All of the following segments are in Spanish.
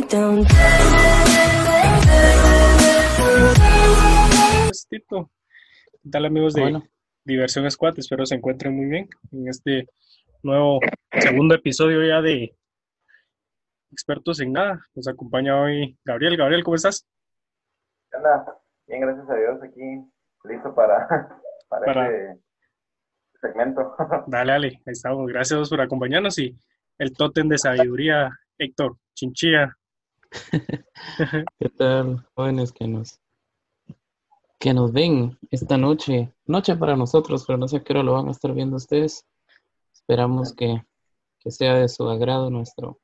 me down. Pues, Tito. ¿Qué tal amigos de Bueno. Diversión Squad? Espero se encuentren muy bien en este nuevo segundo episodio ya de Expertos en Nada. Nos acompaña hoy Gabriel. Gabriel, ¿cómo estás? ¿Qué onda? Bien, gracias a Dios, aquí listo para, para, Para- este segmento. Dale, dale, ahí estamos. Gracias por acompañarnos y el tótem de sabiduría, Héctor Chinchilla. ¿Qué tal, jóvenes que nos que nos ven esta noche? Noche para nosotros, pero no sé a qué hora lo van a estar viendo ustedes. Esperamos que, que sea de su agrado nuestro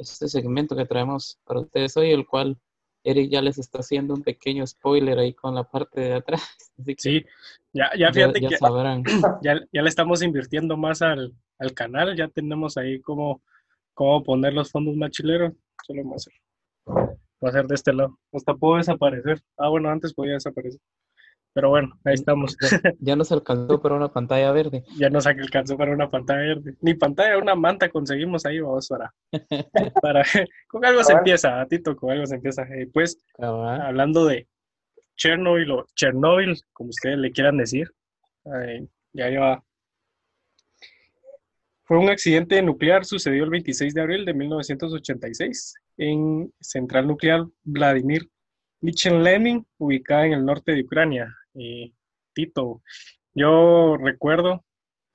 este segmento que traemos para ustedes hoy, el cual Eric ya les está haciendo un pequeño spoiler ahí con la parte de atrás. Así que Sí, ya, ya fíjate ya que sabrán. ya, ya le estamos invirtiendo más al, al canal, ya tenemos ahí cómo, cómo poner los fondos más chileros. Solo vamos a hacer. Va a ser de este lado. Hasta puedo desaparecer. Ah, bueno, antes podía desaparecer. Pero bueno, ahí estamos. Ya, ya nos alcanzó para una pantalla verde. Ya nos alcanzó para una pantalla verde. Ni pantalla, una manta conseguimos ahí, vamos para. para con algo se empieza, Tito, con algo se empieza. Eh, pues, hablando de Chernobyl o Chernobyl, como ustedes le quieran decir, eh, ya lleva. Fue un accidente nuclear, sucedió el 26 de abril de 1986 en central nuclear Vladimir Lenin, ubicada en el norte de Ucrania. Eh, Tito, yo recuerdo,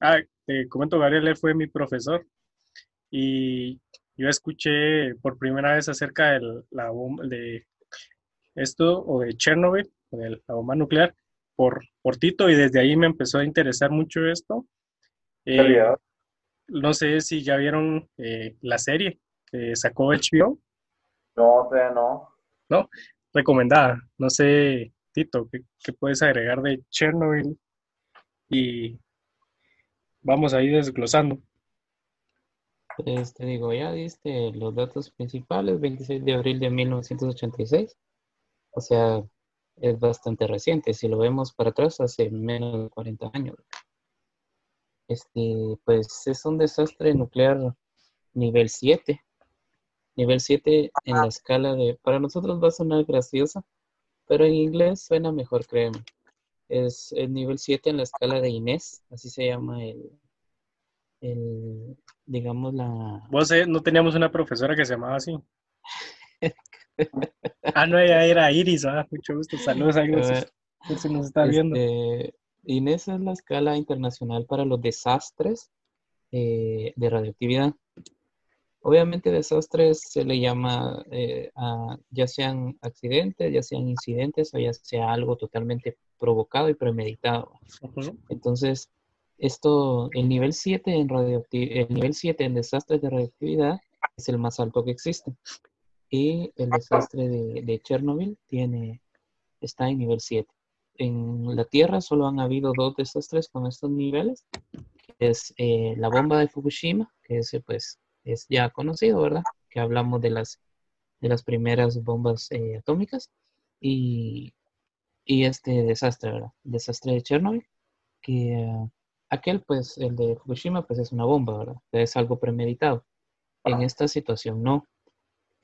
ah, te comento, Gabriel, fue mi profesor y yo escuché por primera vez acerca de la bomba, de esto o de Chernobyl, o de la bomba nuclear, por, por Tito y desde ahí me empezó a interesar mucho esto. Eh. No sé si ya vieron eh, la serie que sacó HBO, No, todavía no. ¿no? Recomendada. No sé, Tito, ¿qué, qué puedes agregar de Chernobyl? Y vamos a ir desglosando. Pues te digo, ya diste los datos principales, 26 de abril de 1986. O sea, es bastante reciente. Si lo vemos para atrás, hace menos de 40 años. Este, pues es un desastre nuclear nivel 7. Nivel 7 en la escala de... Para nosotros va a sonar gracioso, pero en inglés suena mejor, créeme. Es el nivel 7 en la escala de Inés, así se llama el, el digamos, la, Vos eh, no teníamos una profesora que se llamaba así. Ah, no, ella era Iris, ah, mucho gusto. Saludos a Iris. Eh, Si nos está viendo. Inés es la escala internacional para los desastres eh, de radioactividad. Obviamente desastres se le llama eh, a- ya sean accidentes, ya sean incidentes o ya sea algo totalmente provocado y premeditado. Entonces, esto, el nivel 7 en el nivel 7 en desastres de radioactividad es el más alto que existe. Y el desastre de, de Chernobyl tiene, está en nivel 7. En la Tierra solo han habido dos desastres con estos niveles. que Es eh, la bomba de Fukushima, que ese pues es ya conocido, ¿verdad? Que hablamos de las, de las primeras bombas eh, atómicas. Y, y este desastre, ¿verdad? Desastre de Chernobyl, que eh, aquel pues, el de Fukushima, pues es una bomba, ¿verdad? Es algo premeditado. En esta situación no.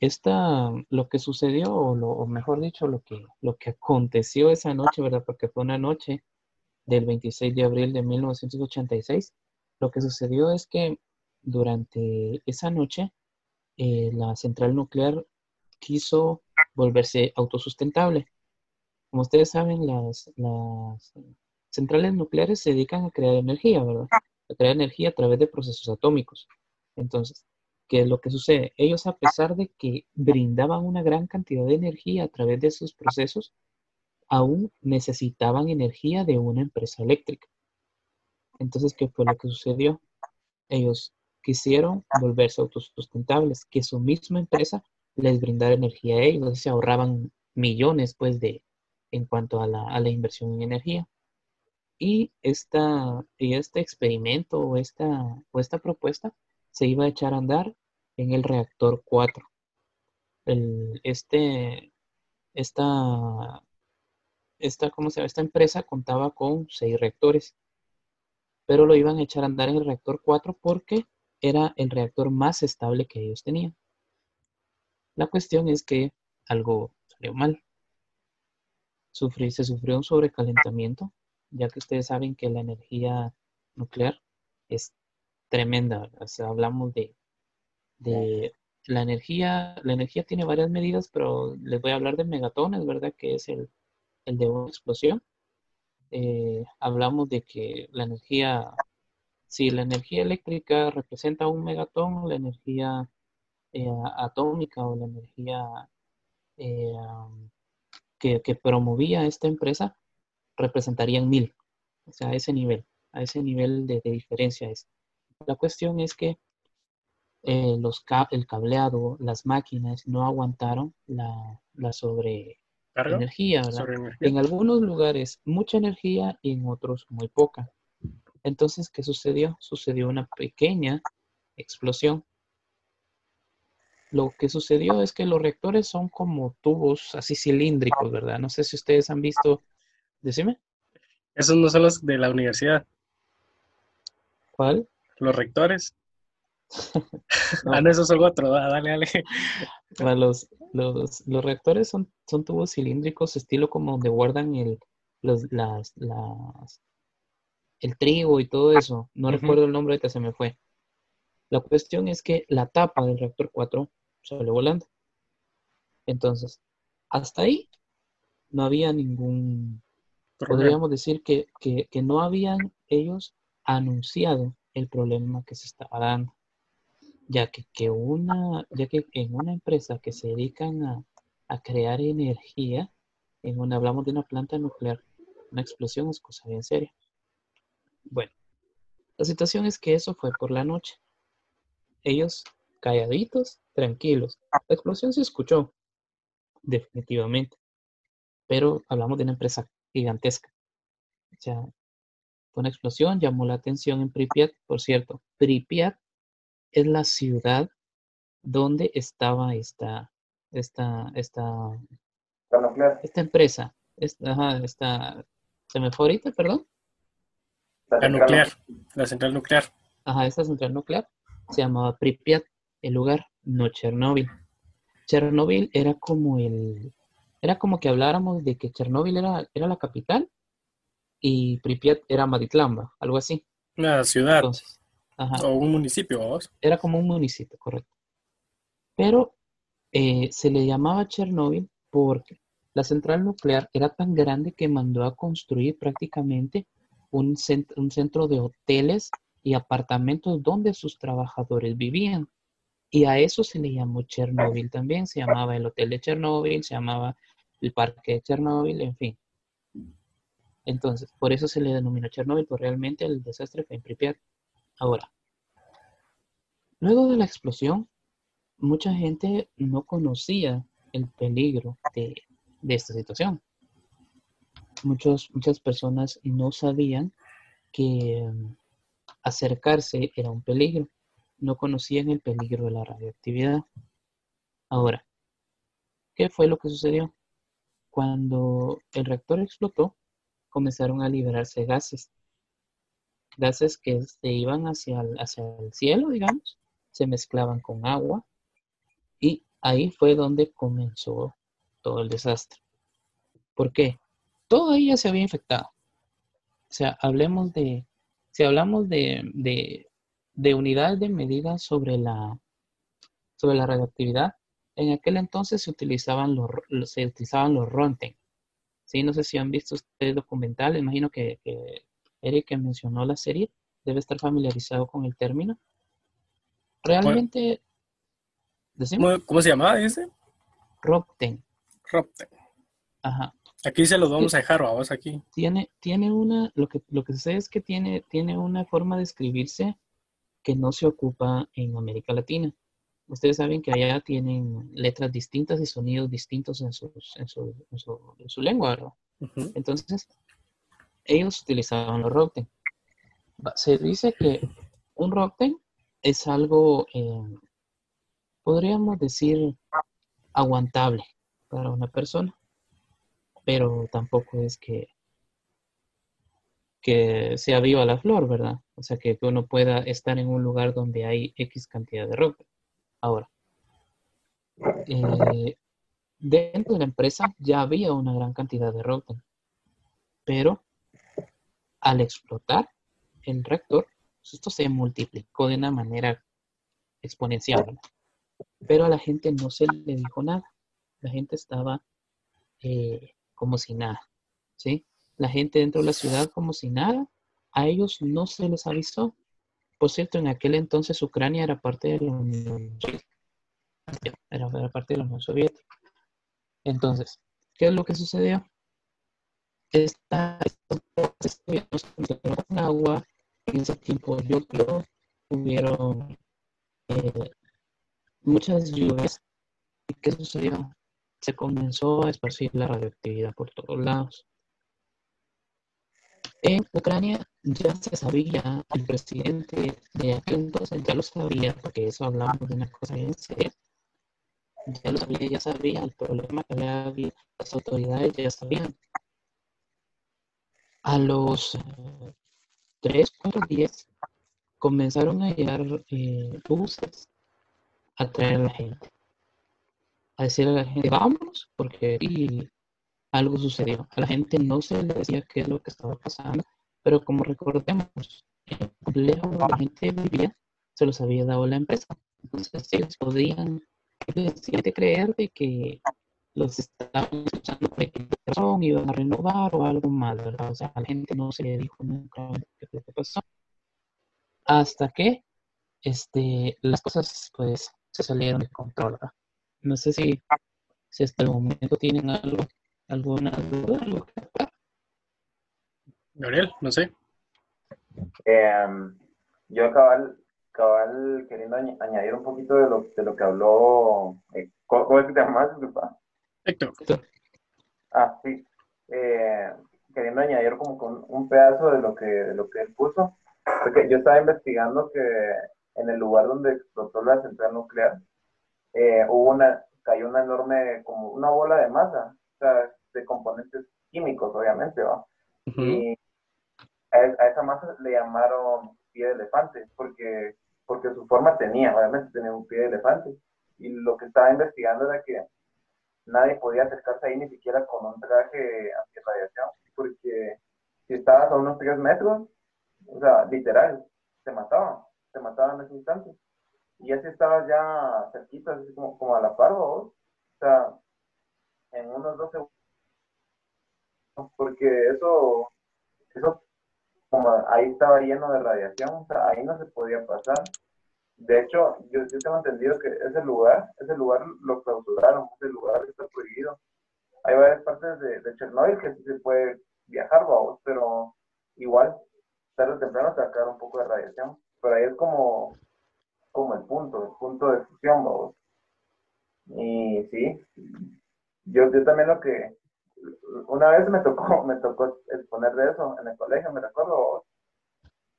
Esta, lo que sucedió, o, lo, mejor dicho, lo que, lo que aconteció esa noche, ¿verdad? Porque fue una noche del 26 de abril de 1986. Lo que sucedió es que durante esa noche eh, la central nuclear quiso volverse autosustentable. Como ustedes saben, las, las centrales nucleares se dedican a crear energía, ¿verdad? A crear energía a través de procesos atómicos. Entonces, ¿qué es lo que sucede? Ellos, a pesar de que brindaban una gran cantidad de energía a través de sus procesos, aún necesitaban energía de una empresa eléctrica. Entonces, ¿qué fue lo que sucedió? Ellos quisieron volverse autosustentables, que su misma empresa les brindara energía a ellos, se ahorraban millones, pues, de, en cuanto a la, a la inversión en energía. Y, esta, y este experimento o esta, o esta propuesta se iba a echar a andar en el reactor 4. El, este, esta, esta, ¿cómo se llama? esta empresa contaba con seis reactores, pero lo iban a echar a andar en el reactor 4 porque era el reactor más estable que ellos tenían. La cuestión es que algo salió mal. se sufrió un sobrecalentamiento, ya que ustedes saben que la energía nuclear es tremenda. O sea, hablamos de, de la energía. La energía tiene varias medidas, pero les voy a hablar de megatones, ¿verdad? Que es el, el de una explosión. Eh, hablamos de que la energía, si la energía eléctrica representa un megatón, la energía eh, atómica o la energía eh, que, que, promovía esta empresa representarían mil, o sea, a ese nivel, a ese nivel de, diferencia es. La cuestión es que los el cableado, las máquinas no aguantaron la, la sobre energía, En algunos lugares mucha energía y en otros muy poca. Entonces, ¿qué sucedió? Sucedió una pequeña explosión. Lo que sucedió es que los reactores son como tubos así cilíndricos, ¿verdad? No sé si ustedes han visto. Decime. Esos no son los de la universidad. ¿Cuál? Los rectores. Ah, no, esos son otros. dale, dale. los, los, los reactores son, son tubos cilíndricos, estilo como donde guardan el, los, las, las, el trigo y todo eso. No recuerdo el nombre, que se me fue. La cuestión es que la tapa del reactor 4 sale volando. Entonces, hasta ahí no había ningún... Podríamos decir que, que, que no habían ellos anunciado el problema que se estaba dando ya que, una, en una empresa que se dedican a, a, crear energía, en una, hablamos de una planta nuclear, una explosión es cosa bien seria. Bueno, la situación es que eso fue por la noche. Ellos calladitos, tranquilos. La explosión se escuchó, definitivamente, pero hablamos de una empresa gigantesca. O sea, fue una explosión, llamó la atención en Pripyat. Por cierto, Pripyat es la ciudad donde estaba esta, esta, esta, esta empresa. Esta, ajá, esta, ¿Se me fue ahorita, perdón? La nuclear, la central nuclear. Ajá, esta central nuclear se llamaba Pripyat, el lugar, no Chernóbil. Chernóbil era como el, era como que habláramos de que Chernóbil era, era la capital y Pripyat era Maditlamba, algo así. Una ciudad. Entonces, o un municipio, vos. Era como un municipio, correcto. Pero eh, se le llamaba Chernóbil porque la central nuclear era tan grande que mandó a construir prácticamente un centro, un centro de hoteles y apartamentos donde sus trabajadores vivían. Y a eso se le llamó Chernóbil también. Se llamaba el Hotel de Chernóbil, se llamaba el Parque de Chernóbil, en fin. Entonces, por eso se le denominó Chernóbil, porque realmente el desastre fue en Pripyat. Ahora, luego de la explosión, mucha gente no conocía el peligro de, esta situación. Muchos, muchas personas no sabían que mm, acercarse era un peligro, no conocían el peligro de la radioactividad. Ahora, ¿qué fue lo que sucedió? Cuando el reactor explotó, comenzaron a liberarse gases gases que se iban hacia el, hacia el cielo, digamos, se mezclaban con agua y ahí fue donde comenzó todo el desastre. ¿Por qué? Todo ahí ya se había infectado. O sea, hablemos de, si hablamos de, de, de unidades de medida sobre la, sobre la radioactividad, en aquel entonces se utilizaban los, se utilizaban los Ronten. ¿Sí? No sé si han visto ustedes documentales, imagino que, que Eric, que mencionó la serie, debe estar familiarizado con el término. Realmente... ¿Cómo, se llamaba ese? Ropten. Ropten. Ajá. Aquí se los vamos a dejar, vamos aquí. Tiene, tiene una, lo que, lo que sé es que tiene, tiene una forma de escribirse que no se ocupa en América Latina. Ustedes saben que allá tienen letras distintas y sonidos distintos en, su, en, su, en su, lengua, ¿verdad? Entonces, ellos utilizaban los Rockten. Se dice que un Rockten es algo, eh, podríamos decir, aguantable para una persona, pero tampoco es que, que sea viva la flor, ¿verdad? O sea, que, uno pueda estar en un lugar donde hay X cantidad de Rockten. Ahora, eh, dentro de la empresa ya había una gran cantidad de routing, pero al explotar el reactor, pues esto se multiplicó de una manera exponencial, pero a la gente no se le dijo nada, la gente estaba eh, como si nada, ¿sí? La gente dentro de la ciudad como si nada, a ellos no se les avisó. Por cierto, en aquel entonces Ucrania era parte de la Unión Soviética. Era, parte de la Unión Soviética. Entonces, ¿qué es lo que sucedió? Esta, con agua, en ese tiempo llovió, hubieron eh, muchas lluvias. ¿Y qué sucedió? Se comenzó a esparcir la radioactividad por todos lados. En Ucrania ya se sabía, el presidente de aquel entonces ya lo sabía, porque eso hablamos de una cosa bien seria. Ya lo sabía, ya sabía el problema que había, las autoridades ya sabían. A los eh, tres, cuatro días comenzaron a llegar eh, buses a traer a la gente. A decirle a la gente, vámonos, porque algo sucedió. A la gente no se le decía qué es lo que estaba pasando, pero como recordemos, el donde la gente vivía se los había dado la empresa. Entonces ellos podían decirte creer de que los estaban escuchando por razón, iban a renovar o algo más, ¿verdad? O sea, a la gente no se le dijo nunca qué que pasó. Hasta que este, las cosas pues se salieron de control, ¿verdad? No sé si, si hasta el momento tienen algo ¿Alguna duda? ¿Algo Gabriel, no sé. Em, yo cabal, cabal queriendo añadir un poquito de lo, de lo que habló. Eh, ¿Cómo es que te llamas? Disculpa. Héctor. Ah, sí. Eh, queriendo añadir como con un pedazo de lo que, de lo que él puso. Porque yo estaba investigando que en el lugar donde explotó la central nuclear, eh, hubo una, cayó una enorme, como una bola de masa. O sea, de componentes químicos, obviamente, ¿va? Y a, esa masa le llamaron pie de elefante, porque, porque su forma tenía, obviamente tenía un pie de elefante. Y lo que estaba investigando era que nadie podía acercarse ahí ni siquiera con un traje anti-radiación, porque si estabas a unos 3 metros, o sea, literal, te mataban, te mataban en ese instante. Y así estabas ya cerquita, así como, como a la par, O sea, en unos 12 segundos porque eso, eso como ahí estaba lleno de radiación, ahí no se podía pasar. De hecho, yo, yo tengo entendido que ese lugar, ese lugar lo clausuraron, ese lugar está prohibido. Hay varias partes de, de Chernobyl que sí se puede viajar, vamos, pero igual, tarde o temprano sacar un poco de radiación. Pero ahí es como, como el punto, el punto de fusión, vamos. Y sí, yo, yo también lo que, una vez me tocó, me tocó exponer de eso en el colegio, me recuerdo.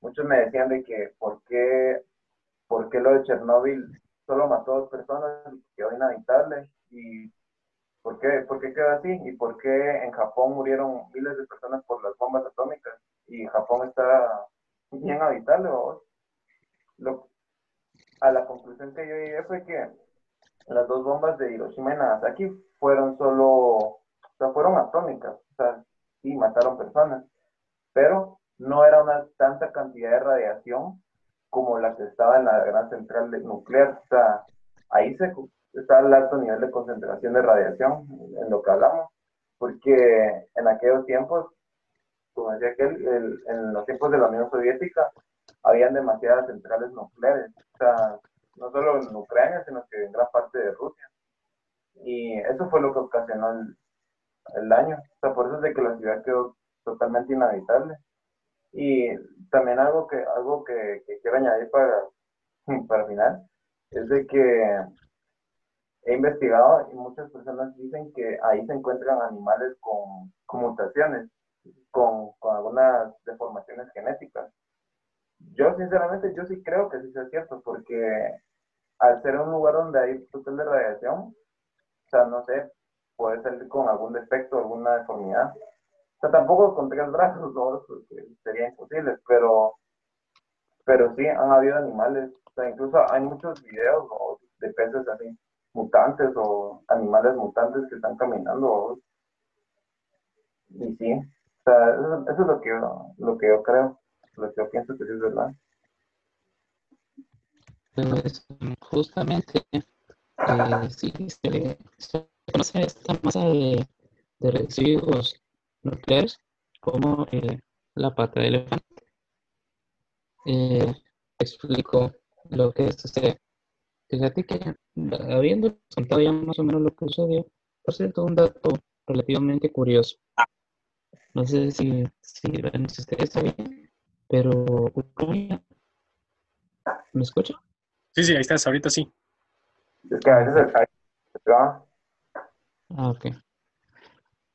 Muchos me decían de que por qué, por qué lo de Chernóbil solo mató a dos personas y quedó inhabitable y por qué, por qué quedó así y por qué en Japón murieron miles de personas por las bombas atómicas y Japón está bien habitable. Lo, a la conclusión que yo llegué fue que las dos bombas de Hiroshima y Nagasaki fueron solo fueron atómicas, o sea, sí, mataron personas, pero no era una tanta cantidad de radiación como la que estaba en la gran central nuclear, o sea, ahí se está el alto nivel de concentración de radiación, en lo que hablamos, porque en aquellos tiempos, como decía aquel, en los tiempos de la Unión Soviética, habían demasiadas centrales nucleares, o sea, no solo en Ucrania, sino que en gran parte de Rusia. Y eso fue lo que ocasionó el, el daño. O sea, por eso es de que la ciudad quedó totalmente inhabitable. Y también algo que, algo que, quiero añadir para, para final es de que he investigado y muchas personas dicen que ahí se encuentran animales con, mutaciones, con, con, algunas deformaciones genéticas. Yo sinceramente, yo sí creo que sí es cierto, porque al ser un lugar donde hay total de radiación, o sea, no sé, puede salir con algún defecto, alguna deformidad. Sea, tampoco con tres brazos, ¿no? Porque sería imposible, pero, pero sí han habido animales. O sea, incluso hay muchos videos de peces así, mutantes o animales mutantes que están caminando. Y sí, o sea, eso, es lo que, yo, lo que yo creo, lo que yo pienso que sí es verdad. Pues justamente, eh, sí, se, conoce esta masa de, de residuos nucleares como eh, la pata de elefante. Eh, explico lo que es este. Fíjate que habiendo contado ya más o menos lo que sucedió, por cierto, un dato relativamente curioso. No sé si, si, si ustedes saben, pero Ucrania. ¿Me escucha? Sí, sí, ahí estás, ahorita sí. Es que a veces el Ah, ok.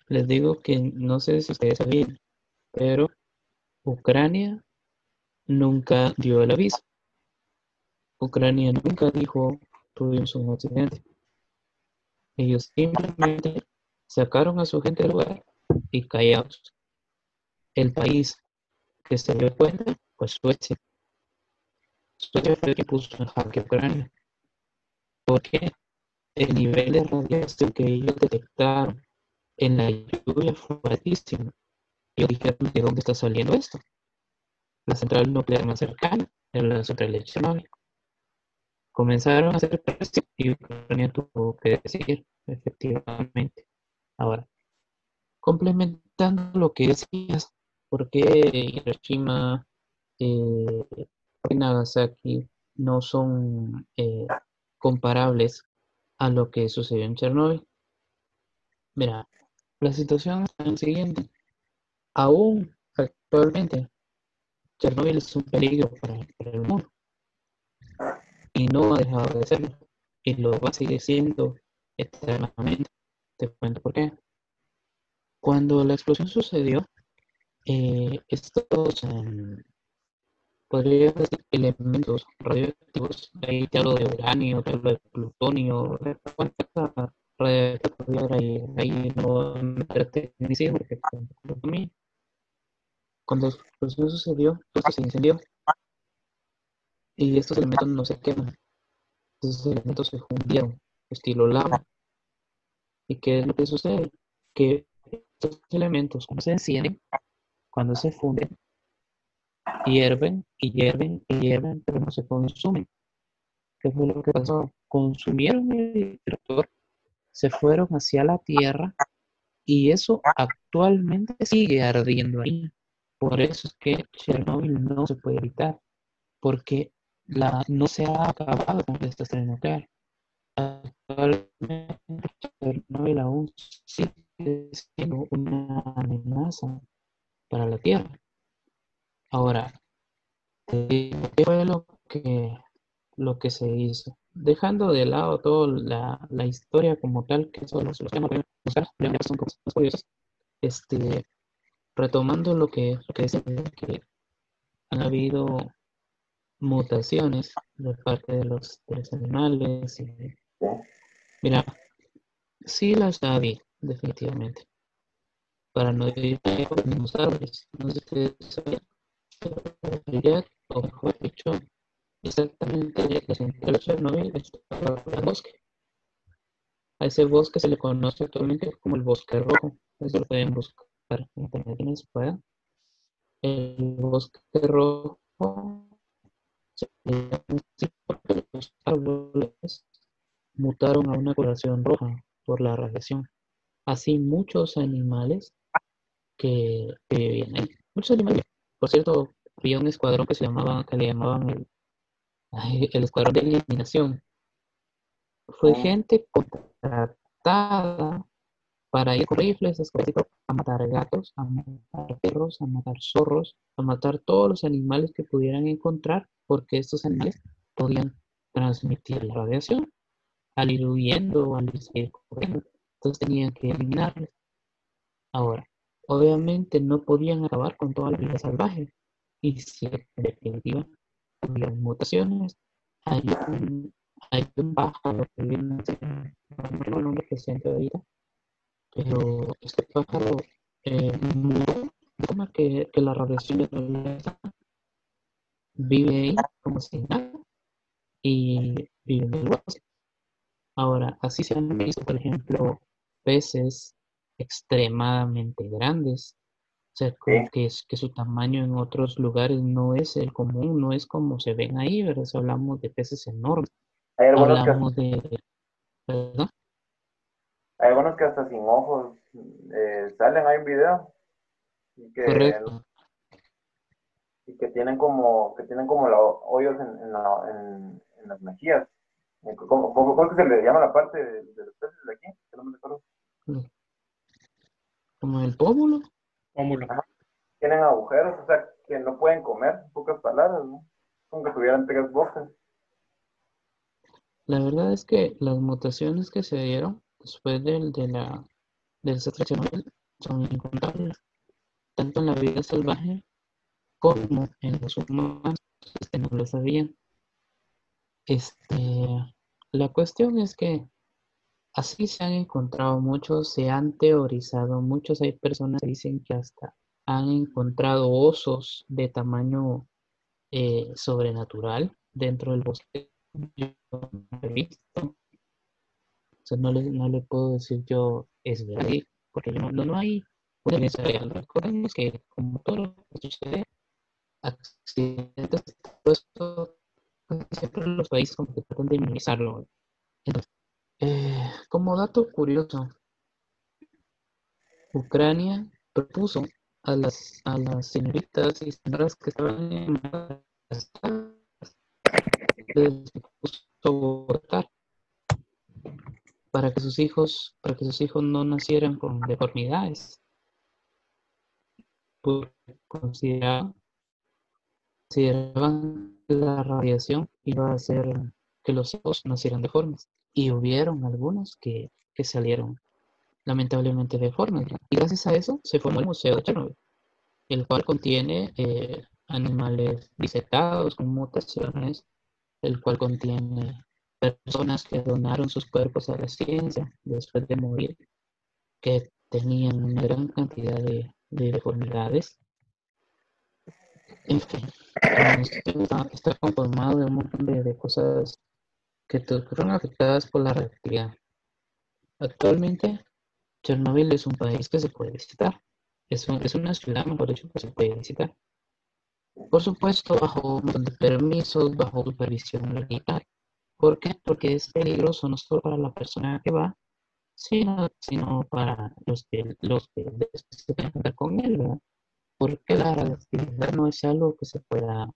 Les digo que no sé si ustedes sabían, pero Ucrania nunca dio el aviso. Ucrania nunca dijo tuvimos un accidente. Ellos simplemente sacaron a su gente del lugar y callados. El país que se dio cuenta fue Suecia. Suecia fue el que puso en jaque a Ucrania. Porque el nivel de radiación que ellos detectaron en la lluvia fue altísimo. Ellos dijeron, ¿de dónde está saliendo esto? La central nuclear más cercana era la central de Chernobyl. Comenzaron a hacer presión y tuvo que decir, efectivamente. Ahora, complementando lo que decías, ¿por qué Hiroshima eh, y Nagasaki no son eh, comparables a lo que sucedió en Chernobyl? Mira, la situación es la siguiente. Aún actualmente, Chernobyl es un peligro para, el mundo. Y no ha dejado de serlo. Y lo va a seguir siendo eternamente. Te cuento por qué. Cuando la explosión sucedió, eh, estos, um, podría decir, elementos radioactivos, ahí te hablo de uranio, te hablo de plutonio, radioactividad ahí, ahí no me tecnicismo, porque cuando la explosión sucedió, esto se incendió y estos elementos no se queman, estos elementos se fundieron, estilo lava. ¿Y qué es lo que sucede? Que estos elementos, cuando se encienden, cuando se funden, hierven y hierven y hierven, pero no se consumen. ¿Qué fue lo que pasó? Consumieron el destructor, se fueron hacia la tierra y eso actualmente sigue ardiendo ahí. Por eso es que Chernobyl no se puede evitar, porque la, no se ha acabado con esta estrella nuclear. Actualmente Chernobyl aún sigue siendo una amenaza para la Tierra. Ahora, ¿qué fue lo que, lo que se hizo? Dejando de lado toda la, la historia como tal, que son los, los son cosas curiosas, este, retomando lo que, lo que decía, que han habido mutaciones de parte de los, animales. mira, sí las había, definitivamente para no vivir en los árboles. No sé si ustedes sabían, o mejor dicho, exactamente central de Chernobyl estaba el bosque. A ese bosque se le conoce actualmente como el bosque rojo. Eso lo pueden buscar en internet en pueda. El bosque rojo se porque los árboles mutaron a una coloración roja por la radiación. Así muchos animales que, vivían ahí. Muchos animales. Por cierto, había un escuadrón que se llamaba, que le llamaban el, el escuadrón de eliminación. Fue oh. gente contratada para ir con rifles, a matar gatos, a matar perros, a matar zorros, a matar todos los animales que pudieran encontrar, porque estos animales podían transmitir la radiación al ir huyendo, al ir corriendo. Entonces tenían que eliminarles. Ahora, Obviamente no podían acabar con toda la vida salvaje. Y si en definitiva había mutaciones, hay un, hay un pájaro que viene no nombre presente ahorita, pero este pájaro eh, no que, que la radiación de la vive ahí como si nada y vive en el bosque. Ahora, así se han visto, por ejemplo, peces extremadamente grandes. Que, es, que su tamaño en otros lugares no es el común, no es como se ven ahí, ¿verdad? hablamos de peces enormes. Hay algunos que... de... Hay algunos que hasta sin ojos eh, salen ahí en video. Y que, Correcto. Y que tienen como, que tienen como los hoyos en, en, en, las mejillas. ¿Cómo, cómo, que se le llama la parte de, los peces de aquí? Que no me acuerdo. ¿Como el pómulo? Pómulo. Tienen agujeros, o sea, que no pueden comer, en pocas palabras, ¿no? Como que tuvieran tres boxes. La verdad es que las mutaciones que se dieron después del, de la, del son incontables, tanto en la vida salvaje como en los humanos que no lo sabían. Este, la cuestión es que así se han encontrado muchos, se han teorizado muchos, hay personas que dicen que hasta han encontrado osos de tamaño eh, sobrenatural dentro del bosque visto. O sea, no le, no le puedo decir yo es verdad, porque no, no, hay una evidencia real. Recordemos que, como todo lo que sucede, accidentes, todo esto, siempre los países como que tratan de minimizarlo. Entonces, eh, como dato curioso, Ucrania propuso a las, a las señoritas y señoras que estaban en votar para que sus hijos, para que sus hijos no nacieran con deformidades. Porque consideraban, consideraban que la radiación iba a hacer que los hijos nacieran deformes. Y hubieron algunos que, que salieron lamentablemente deformes. Y gracias a eso se formó el Museo de Chernobyl, el cual contiene eh, animales disectados con mutaciones el cual contiene personas que donaron sus cuerpos a la ciencia después de morir, que tenían una gran cantidad de, deformidades. En fin, está, conformado de un montón de, cosas que fueron afectadas por la reactividad. Actualmente, Chernobyl es un país que se puede visitar. Es, es una ciudad, mejor dicho, que se puede visitar. Por supuesto, bajo un de permisos, bajo supervisión militar. ¿Por qué? Porque es peligroso no solo para la persona que va, sino, sino para los que, los que se que con él, ¿verdad? Porque la radioactividad no es algo que se pueda, no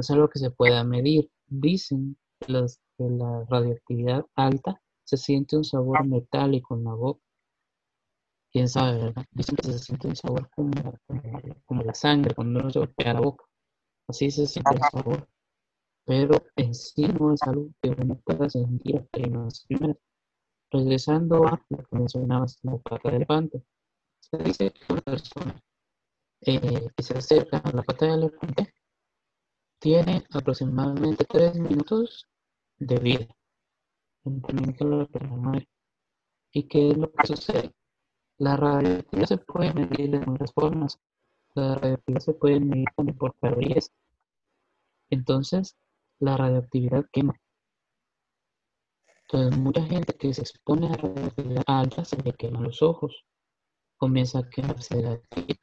es algo que se pueda medir. Dicen que la radioactividad alta se siente un sabor metálico en la boca quién sabe, ¿verdad? Dicen que se siente un sabor como, como, la sangre cuando uno se golpea la boca. Así se siente el sabor. Pero en sí no es algo que uno pueda sentir apenas primero. Regresando a lo que mencionabas, la pata de elefante. Se dice que una persona eh, que se acerca a la pata de elefante tiene aproximadamente tres minutos de vida. ¿Y qué es lo que sucede? La radioactividad se puede medir de muchas formas. La radioactividad se puede medir por calorías. Entonces, la radioactividad quema. Entonces, mucha gente que se expone a radioactividad alta se le queman los ojos. Comienza a quemarse la piel.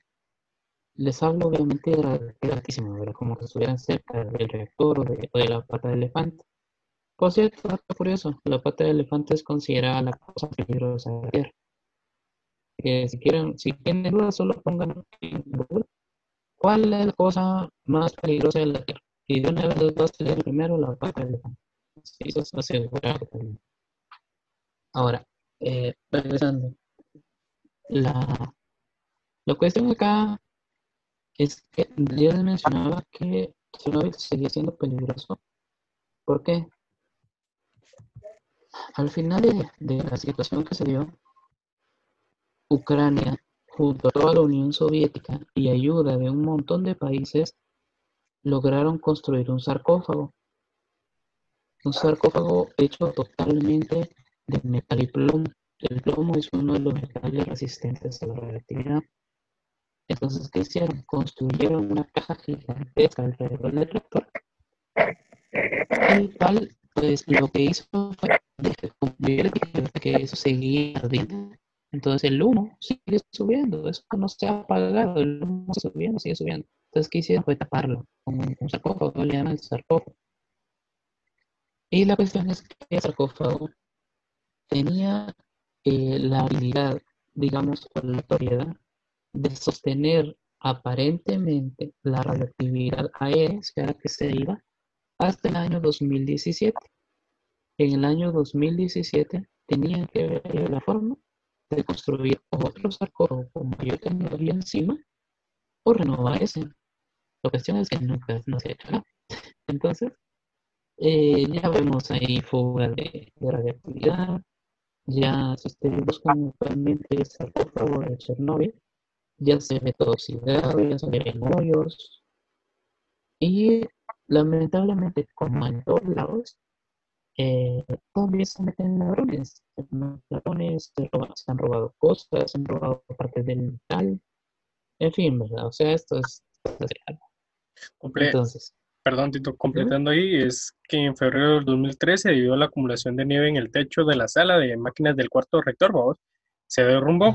Les hablo obviamente de radioactividad altísima. Como que estuvieran cerca del reactor o de, la pata de elefante. Por cierto, dato curioso, la pata de elefante es considerada la cosa peligrosa de la Tierra si quieren, si tienen dudas, solo pongan en Google cuál es la cosa más peligrosa de la Tierra. Y de una vez va a salir primero la pata de elefante. Eso es asegurado también. Ahora, eh, regresando. La, la cuestión acá es que yo les mencionaba que Chernobyl seguía siendo peligroso. ¿Por qué? Al final de, la situación que se dio, Ucrania, junto a toda la Unión Soviética y ayuda de un montón de países, lograron construir un sarcófago. Un sarcófago hecho totalmente de metal y plomo. El plomo es uno de los metales resistentes a la radioactividad. Entonces, ¿qué hicieron? Construyeron una caja gigantesca alrededor del reactor. El cual, pues, lo que hizo fue que eso seguía ardiendo. Entonces el humo sigue subiendo, eso no se ha apagado, el humo sigue subiendo, sigue subiendo. Entonces, ¿qué hicieron? Fue taparlo con un, sarcófago, le llaman el sarcófago. Y la cuestión es que el sarcófago tenía eh, la habilidad, digamos, o la autoridad de sostener aparentemente la radioactividad aérea, que se iba, hasta el año 2017. En el año 2017 tenían que ver la forma de construir otro sarcófago con mayor tecnología encima o renovar ese. La cuestión es que nunca no se ha hecho nada. Entonces, eh, ya vemos ahí fuga de, de radioactividad, ya se está buscando actualmente el sarcófago de Chernobyl, ya se ve todo oxidado, ya se ven hoyos, y lamentablemente, como en todos lados, eh, se meten ladrones. Ladrones se, se, han robado cosas, se han robado partes del metal. En fin, ¿verdad? O sea, esto es, real. Entonces. Perdón, Tito, completando ahí, es que en febrero del 2013, debido a la acumulación de nieve en el techo de la sala de máquinas del cuarto rector, vamos, se derrumbó.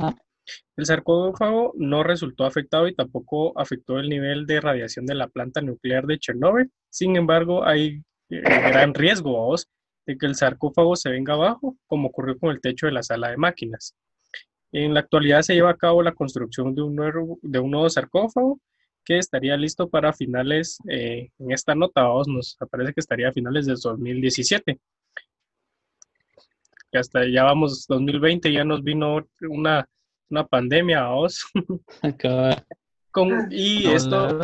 El sarcófago no resultó afectado y tampoco afectó el nivel de radiación de la planta nuclear de Chernobyl. Sin embargo, hay eh, gran riesgo vamos, de que el sarcófago se venga abajo, como ocurrió con el techo de la sala de máquinas. En la actualidad se lleva a cabo la construcción de un nuevo, de un nuevo sarcófago que estaría listo para finales, eh, en esta nota vamos, nos parece que estaría a finales del 2017. Que hasta ya vamos 2020, ya nos vino una, una pandemia, vamos. con, y esto,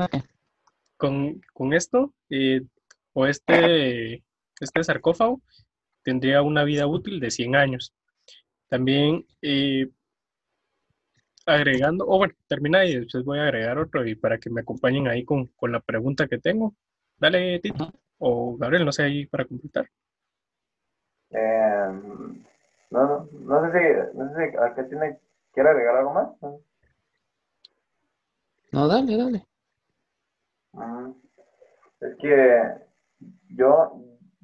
con, con esto, eh, o este este sarcófago tendría una vida útil de 100 años. También eh, agregando, o bueno, termina y después voy a agregar otro y para que me acompañen ahí con, la pregunta que tengo. Dale, Tito. O Gabriel, no sé ahí para completar. Em, no, no, sé si, no sé si tiene, quiere agregar algo más. No, dale, dale. Mm, es que yo,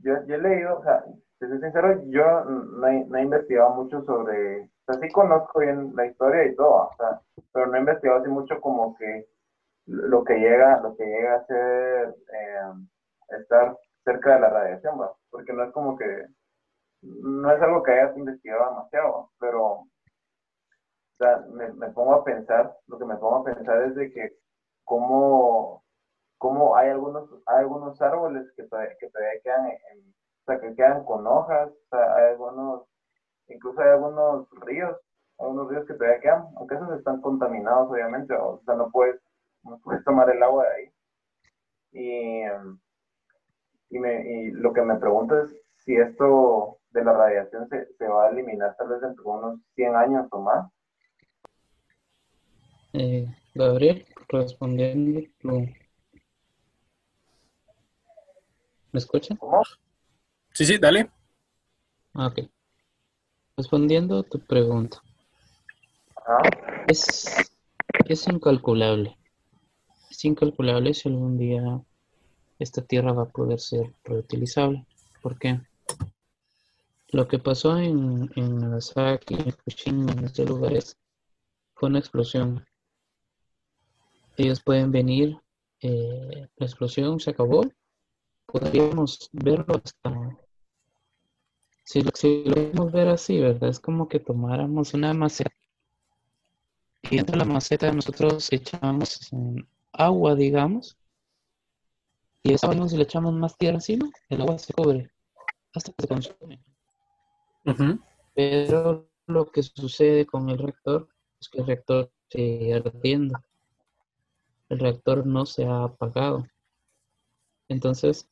yo, he leído, o sea, te soy sincero, yo no he, investigado mucho sobre, o sea, sí conozco bien la historia y todo, o sea, pero no he investigado así mucho como que lo que llega, lo que llega a ser eh, estar cerca de la radiación, ¿va? porque no es como que, no es algo que hayas investigado demasiado, pero, o sea, me, me pongo a pensar, lo que me pongo a pensar es de que cómo como hay algunos, hay algunos árboles que todavía, que todavía quedan, o sea, que quedan con hojas, hay algunos, incluso hay algunos ríos, algunos ríos que todavía quedan, aunque esos están contaminados obviamente, o sea, no puedes, no puedes tomar el agua de ahí. Y, y, me, y lo que me pregunto es si esto de la radiación se, se va a eliminar tal vez dentro de unos 100 años o más. Eh, Gabriel, respondiendo ¿Me escuchan? Sí, sí, dale. Ah, ok. Respondiendo a tu pregunta. Es, es incalculable. Es incalculable si algún día esta tierra va a poder ser reutilizable. ¿Por qué? Lo que pasó en, en Nagasaki, en Fukushima, en estos lugares, fue una explosión. Ellos pueden venir, eh, la explosión se acabó podríamos verlo hasta... Si lo, si lo ver así, ¿verdad? Es como que tomáramos una maceta y dentro de la maceta nosotros echamos agua, digamos, y esa agua si le echamos más tierra encima, el agua se cubre hasta que se consume. Pero lo que sucede con el reactor es que el reactor sigue ardiendo. El reactor no se ha apagado. Entonces,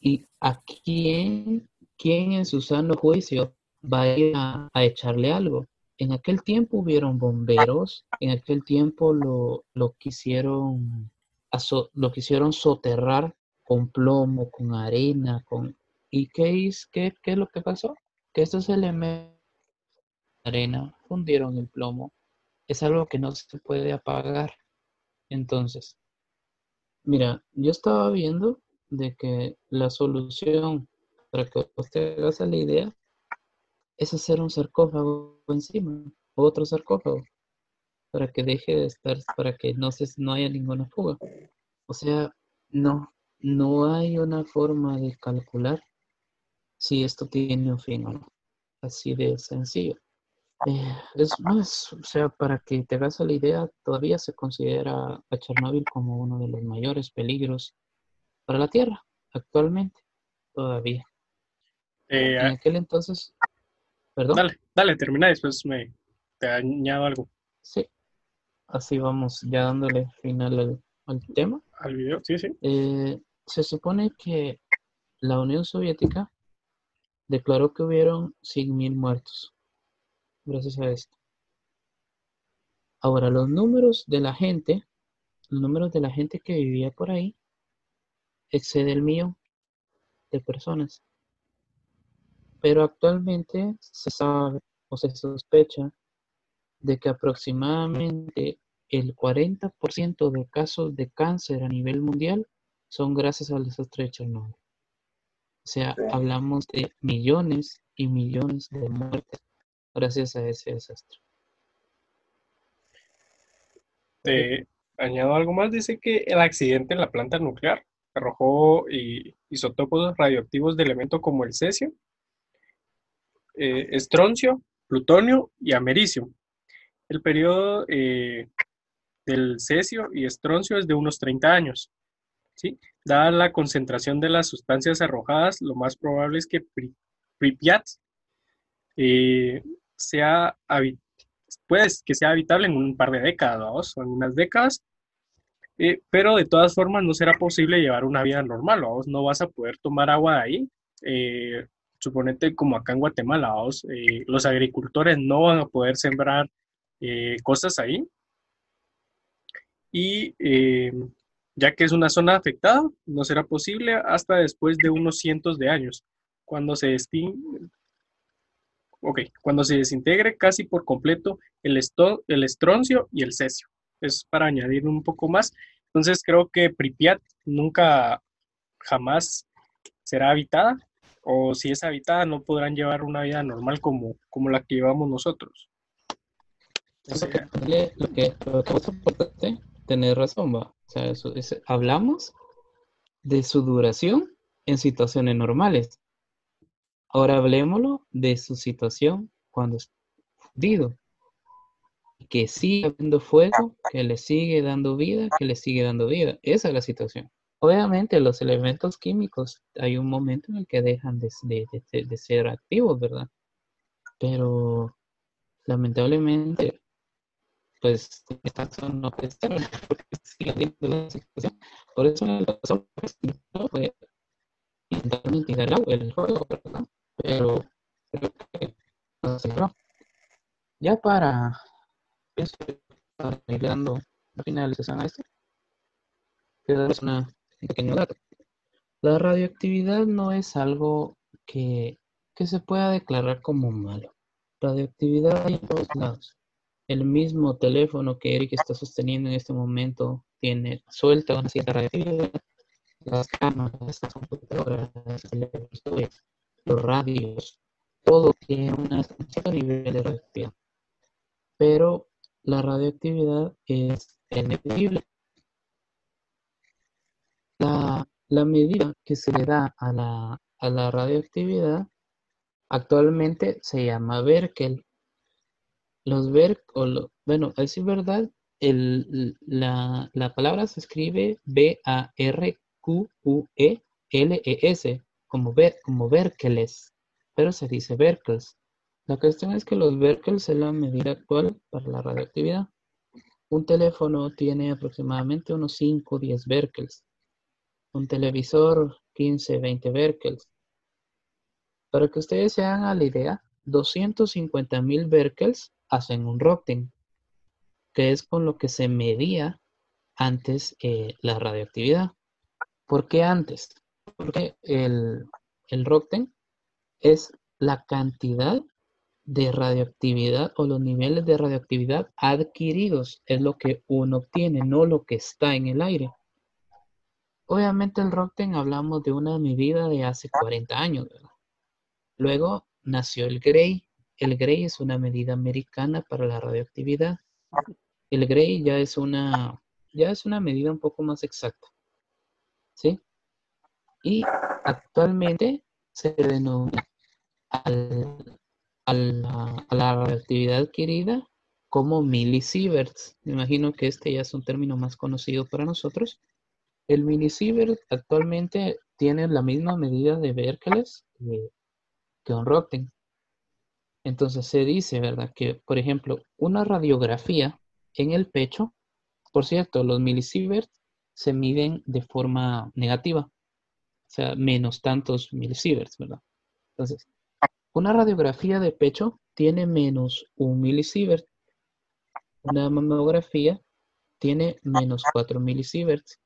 ¿Y a quién, quién en su sano juicio va a a, echarle algo? En aquel tiempo hubieron bomberos, en aquel tiempo lo, lo quisieron lo quisieron soterrar con plomo, con arena, con ¿y qué es, qué, qué es lo que pasó? Que estos elementos de arena fundieron el plomo. Es algo que no se puede apagar. Entonces, mira, yo estaba viendo de que la solución para que usted haga la idea es hacer un sarcófago encima, otro sarcófago, para que deje de estar, para que no, se, no haya ninguna fuga. O sea, no, no hay una forma de calcular si esto tiene un fin o no. Así de sencillo. Eh, es más, o sea, para que te hagas la idea, todavía se considera a Chernobyl como uno de los mayores peligros para la Tierra, actualmente, todavía. Eh, en aquel entonces, perdón. Dale, dale, termina, después me te añado algo. Sí, así vamos ya dándole final al, tema. Al video, sí, sí. Eh, se supone que la Unión Soviética declaró que hubieron 100.000 muertos gracias a esto. Ahora, los números de la gente, los números de la gente que vivía por ahí, excede el millón de personas. Pero actualmente se sabe o se sospecha de que aproximadamente el 40% de casos de cáncer a nivel mundial son gracias al desastre de Chernobyl. O sea, hablamos de millones y millones de muertes gracias a ese desastre. Te añado algo más, dice que el accidente en la planta nuclear arrojó isótopos radioactivos de elementos como el cesio, eh, estroncio, plutonio y americio. El periodo eh, del cesio y estroncio es de unos 30 años. ¿sí? Dada la concentración de las sustancias arrojadas, lo más probable es que Pripyat eh, sea pues, que sea habitable en un par de décadas o en unas décadas, eh, pero de todas formas no será posible llevar una vida normal, ¿vos? no vas a poder tomar agua de ahí. Eh, suponete como acá en Guatemala, eh, los agricultores no van a poder sembrar cosas ahí. Y ya que es una zona afectada, no será posible hasta después de unos cientos de años, cuando se, Ok, cuando se desintegre casi por completo el, el estroncio y el cesio. Es para añadir un poco más. Entonces creo que Pripyat nunca, jamás será habitada, o si es habitada no podrán llevar una vida normal como, como la que llevamos nosotros. lo que, lo que tener razón, va. O sea, hablamos de su duración en situaciones normales. Ahora hablemoslo de su situación cuando es fundido. Que sigue habiendo fuego, que le sigue dando vida, que le sigue dando vida. Esa es la situación. Obviamente los elementos químicos hay un momento en el que dejan de, ser activos, ¿verdad? Pero lamentablemente, pues esta no puede estar porque sigue habiendo la situación. Por eso no fue intentar mitigar el fuego, ¿verdad? pero creo que no sé, Ya para, ir dando la esto, quiero darles una pequeña dato. La radioactividad no es algo que, que se pueda declarar como malo. Radioactividad hay en todos lados. El mismo teléfono que Eric está sosteniendo en este momento tiene suelta una cierta radioactividad. Las cámaras, las computadoras, los radios, todo tiene un cierto nivel de radioactividad. Pero la radioactividad es inevitable. La, la, medida que se le da a la, a la radioactividad actualmente se llama Berkel. Los Berk, o bueno, decir verdad, el, la, la palabra se escribe B-A-R-Q-U-E-L-E-S, como, ver, como Berkeles, pero se dice Berkels. La cuestión es que los Berkels es la medida actual para la radioactividad. Un teléfono tiene aproximadamente unos 5 o 10 Berkels. Un televisor 15, 20 Berkels. Para que ustedes se hagan la idea, 250.000 Berkels hacen un Rockten, que es con lo que se medía antes eh, la radioactividad. ¿Por qué antes? Porque el, el es la cantidad de radioactividad o los niveles de radioactividad adquiridos. Es lo que uno obtiene, no lo que está en el aire. Obviamente el ROCTEN hablamos de una medida de hace 40 años. Luego nació el GREY el Gray es una medida americana para la radioactividad. El Gray ya es una, ya es una medida un poco más exacta. ¿Sí? Y actualmente se denomina a la radioactividad adquirida como millisieverts. Me imagino que este ya es un término más conocido para nosotros. El millisievert actualmente tiene la misma medida de Berkeles que, que un Rockten. Entonces se dice, ¿verdad? Que, por ejemplo, una radiografía en el pecho, por cierto, los millisieverts se miden de forma negativa, o sea, menos tantos millisieverts, ¿verdad? Entonces, una radiografía de pecho tiene menos un milisievert. Una mamografía tiene menos 4 milisieverts.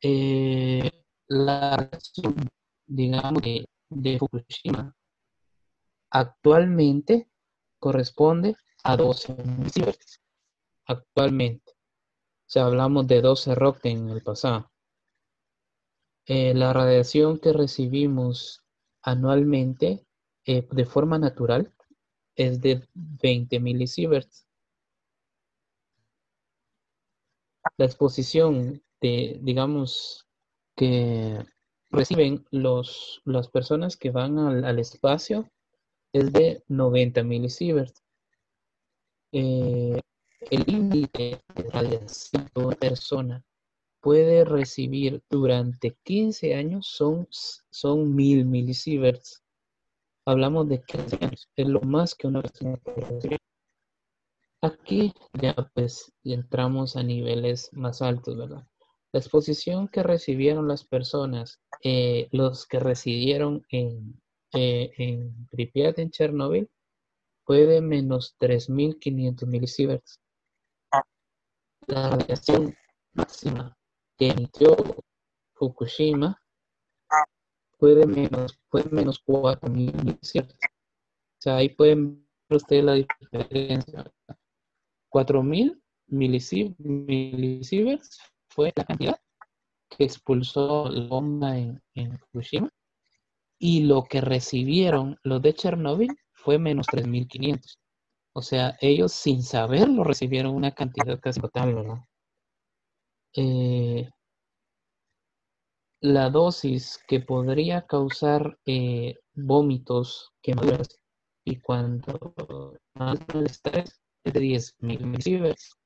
Eh, la radiación, digamos, de, Fukushima actualmente corresponde a 12 milisieverts. Actualmente. O sea, hablamos de 12 Rockten en el pasado. Eh, la radiación que recibimos anualmente eh, de forma natural es de 20 milisieverts. La exposición de, digamos, que reciben los, las personas que van al, espacio es de 90 milisieverts. Eh, el límite de radiación de persona puede recibir durante 15 años son, son 1000 milisieverts. Hablamos de 15 años, es lo más que una persona puede recibir. Aquí ya pues entramos a niveles más altos, ¿verdad? La exposición que recibieron las personas, eh, los que residieron en, eh, en Pripyat, en Chernobyl, fue de menos 3.500 milisieverts. La radiación máxima que emitió Fukushima fue de menos, fue menos 4.000 ¿cierto? O sea, ahí pueden ver ustedes la diferencia. 4.000 milisieverts fue la cantidad que expulsó la bomba en, en, Fukushima y lo que recibieron los de Chernobyl fue menos 3.500. O sea, ellos sin saberlo recibieron una cantidad casi total, ¿verdad? Eh, la dosis que podría causar eh, vómitos, quemaduras y cuando más estrés es de 10 milisieverts.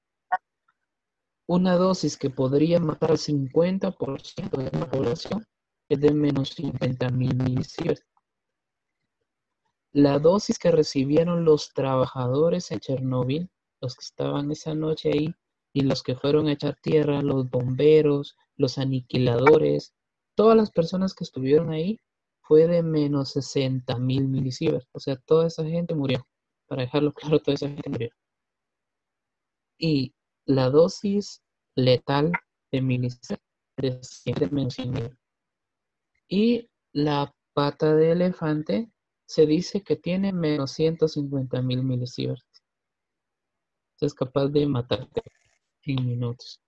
Una dosis que podría matar al 50% de la población es de menos 50 mil milisieverts. La dosis que recibieron los trabajadores en Chernóbil, los que estaban esa noche ahí, y los que fueron a echar tierra, los bomberos, los aniquiladores, todas las personas que estuvieron ahí, fue de menos 60 mil milisieverts. O sea, toda esa gente murió. Para dejarlo claro, toda esa gente murió. Y la dosis letal de milisieverts es de menos 100 mil. Y la pata de elefante se dice que tiene menos 150 mil milisieverts. Es capaz de matarte en minutos.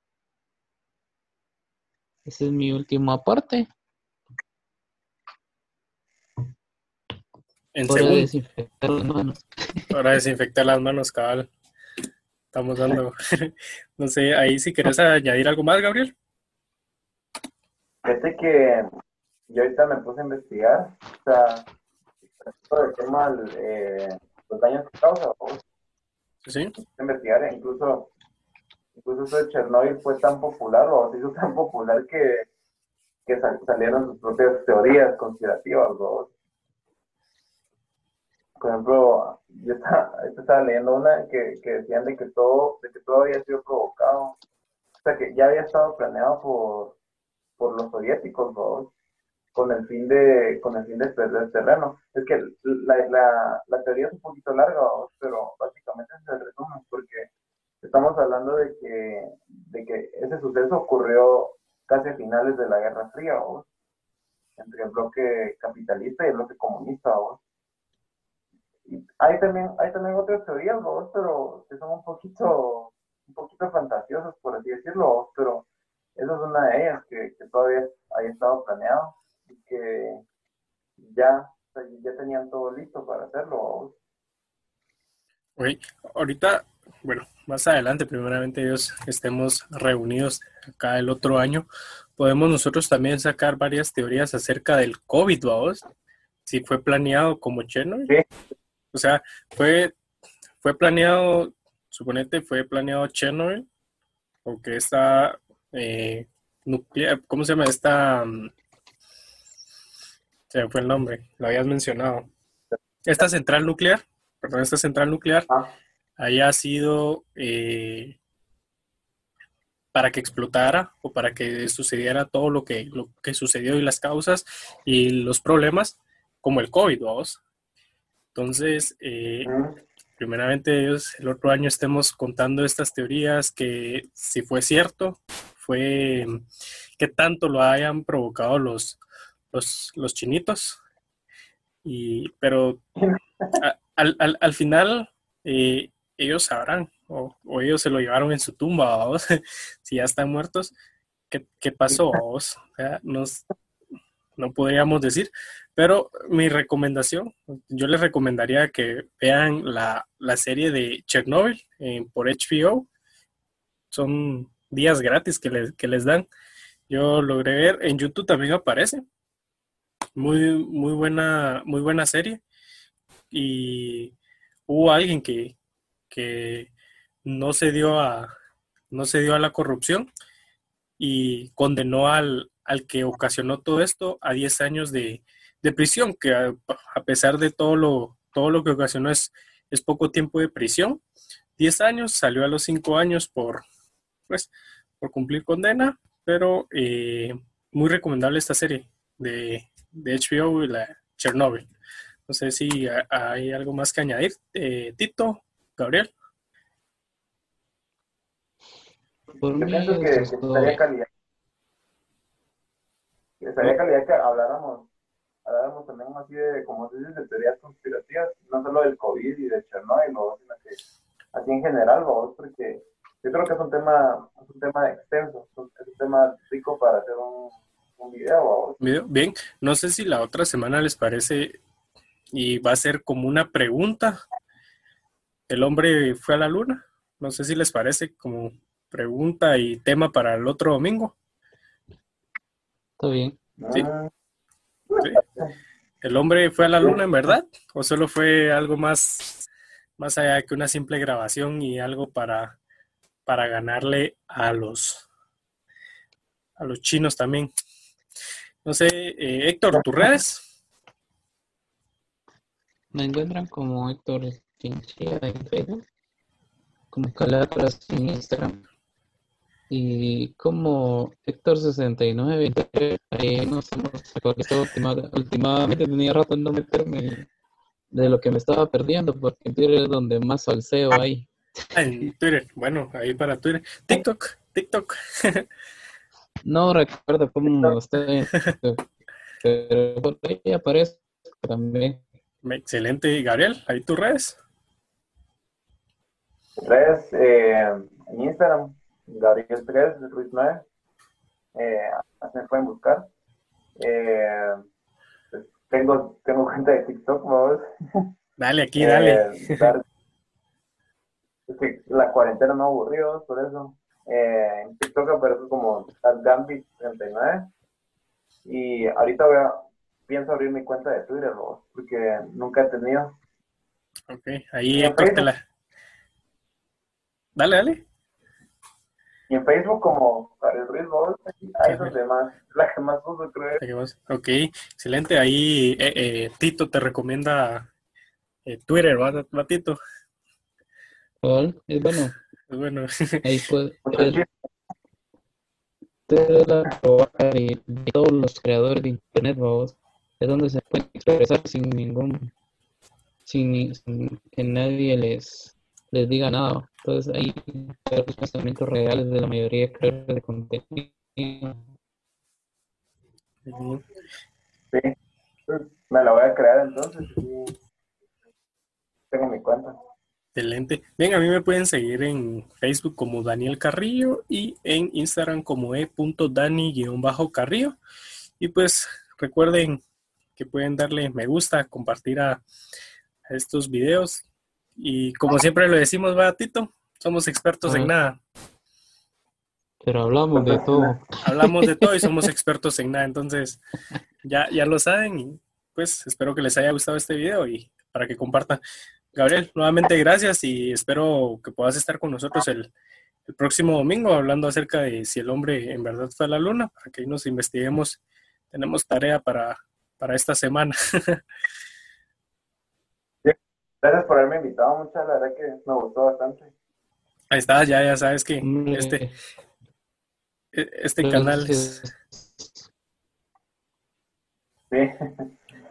Ese es mi último aporte. En Ahora desinfectar las manos. Ahora desinfectar las manos, cabal. Estamos dando. no sé, ahí si quieres añadir algo más, Gabriel. Fíjate que yo ahorita me puse a investigar, o sea, todo el tema de eh, los daños que causa. Sí. Investigar, incluso incluso eso de Chernobyl fue tan popular o se hizo tan popular que, que salieron sus propias teorías conspirativas. Por ejemplo, yo estaba, leyendo una que, decían de que todo de que todo había sido provocado, o sea, que ya había estado planeado por, por los soviéticos, con el fin de con el fin de perder terreno. Es que la, la, la teoría es un poquito larga, pero básicamente es el resumen, porque estamos hablando de que, de que ese suceso ocurrió casi a finales de la Guerra Fría, entre el bloque capitalista y el bloque comunista. Y hay también, hay también otras teorías, pero que son un poquito, un poquito fantasiosas, por así decirlo, pero esa es una de ellas que, todavía ha estado planeado y que ya ya tenían todo listo para hacerlo. Ok, ahorita, bueno, más adelante, primeramente ellos estemos reunidos acá el otro año, podemos nosotros también sacar varias teorías acerca del COVID, vamos, si fue planeado como Chernobyl. Sí. O sea, fue, fue planeado, suponete, fue planeado Chernobyl, porque esta eh, nuclear, ¿cómo se llama? Esta, mm, se fue el nombre, lo habías mencionado. Esta central nuclear, perdón, esta central nuclear ah. Haya sido eh, para que explotara o para que sucediera todo lo que, lo que sucedió y las causas y los problemas, como el COVID, vamos. Entonces, eh, primeramente, el otro año estemos contando estas teorías que si fue cierto, fue que tanto lo hayan provocado los, los, chinitos. Y, pero al, al, al, final eh, ellos sabrán, o, ellos se lo llevaron en su tumba, vos, si ya están muertos, ¿qué, qué pasó? Vos? nos, no podríamos decir, pero mi recomendación, yo les recomendaría que vean la, serie de Chernobyl por HBO. Son días gratis que les, que les dan. Yo logré ver, en YouTube también aparece. Muy, muy buena, muy buena serie. Y hubo alguien que, que no se dio a no se dio a la corrupción y condenó al, al que ocasionó todo esto a 10 años de, prisión, que a, pesar de todo lo, todo lo que ocasionó es, es poco tiempo de prisión. 10 años, salió a los 5 años por, pues, por cumplir condena, pero eh, muy recomendable esta serie de, de HBO y la Chernobyl. No sé si hay algo más que añadir. Eh, Tito, Gabriel. Por mí, que, calidad estaría calidad que habláramos, habláramos también así de, como se dice, de teorías conspirativas, no solo del COVID y de Chernobyl, sino que así en general, ¿no? porque yo creo que es un tema, es un tema extenso, es un tema rico para hacer un, un video. Bien, no sé si la otra semana les parece y va a ser como una pregunta. ¿El hombre fue a la luna? No sé si les parece como pregunta y tema para el otro domingo. Está bien. ¿El hombre fue a la luna en verdad? ¿O solo fue algo más, más allá que una simple grabación y algo para, para ganarle a los, a los chinos también? No sé, eh, Héctor, ¿tus redes? Me encuentran como Héctor Chinchilla en Facebook, como Calabras en Instagram y como Héctor69, ahí no sé, últimamente tenía rato en no meterme de lo que me estaba perdiendo, porque en Twitter es donde más salseo hay. En Twitter, bueno, ahí para Twitter. TikTok, TikTok. no recuerdo cómo estoy, pero por ahí aparece también. Excelente, Gabriel, ahí tus redes. Redes eh, en Instagram, Gabriel 3, Ruiz 9. Eh, así me pueden buscar. Eh, pues, tengo, tengo cuenta de TikTok, vamos. Dale, aquí, dale. Eh, es que la cuarentena no aburrió, por eso. Eh, en TikTok aparece como Gambit39. Y ahorita voy a, pienso abrir mi cuenta de Twitter, ¿no? porque nunca he tenido. Ok, ahí la Dale, dale. Y en Facebook como para el Ruiz hay los demás, la que más uso creo. Ok, excelente. Ahí eh, eh, Tito te recomienda eh, Twitter, ¿va, Tito? es bueno. Es bueno. Ahí puede, y todos los creadores de internet, vamos, es donde se pueden expresar sin ningún, sin que nadie les les diga nada. Entonces ahí los pensamientos reales de la mayoría de creadores de contenido. Sí, me la voy a crear entonces. Tengo mi cuenta. Excelente. Bien, a mí me pueden seguir en Facebook como Daniel Carrillo y en Instagram como e.dani-carrillo. Y pues recuerden que pueden darle me gusta, compartir a, estos videos. Y como siempre lo decimos, va Tito, somos expertos en nada. Pero hablamos de todo. Hablamos de todo y somos expertos en nada. Entonces, ya, ya lo saben y pues espero que les haya gustado este video y para que compartan. Gabriel, nuevamente gracias y espero que puedas estar con nosotros el, próximo domingo hablando acerca de si el hombre en verdad fue a la luna, para que ahí nos investiguemos. Tenemos tarea para, para esta semana. Gracias por haberme invitado, muchas, la verdad que me gustó bastante. Ahí está, ya, ya sabes que este, e, este canal es... Sí.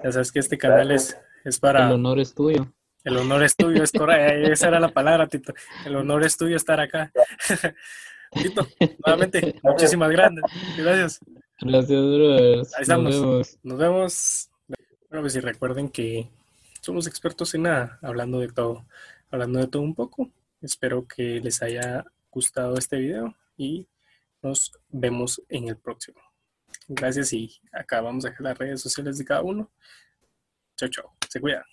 Ya sabes que este canal es, es para... El honor es tuyo. El honor es tuyo, es esa era la palabra, Tito. El honor es tuyo estar acá. Tito, nuevamente, muchísimas gracias. Gracias. Gracias. Ahí estamos. Nos vemos. Nos vemos. Bueno, pues y recuerden que somos expertos en nada, hablando de todo, hablando de todo un poco. Espero que les haya gustado este video y nos vemos en el próximo. Gracias y acá vamos a dejar las redes sociales de cada uno. Chao, chao. Se cuida.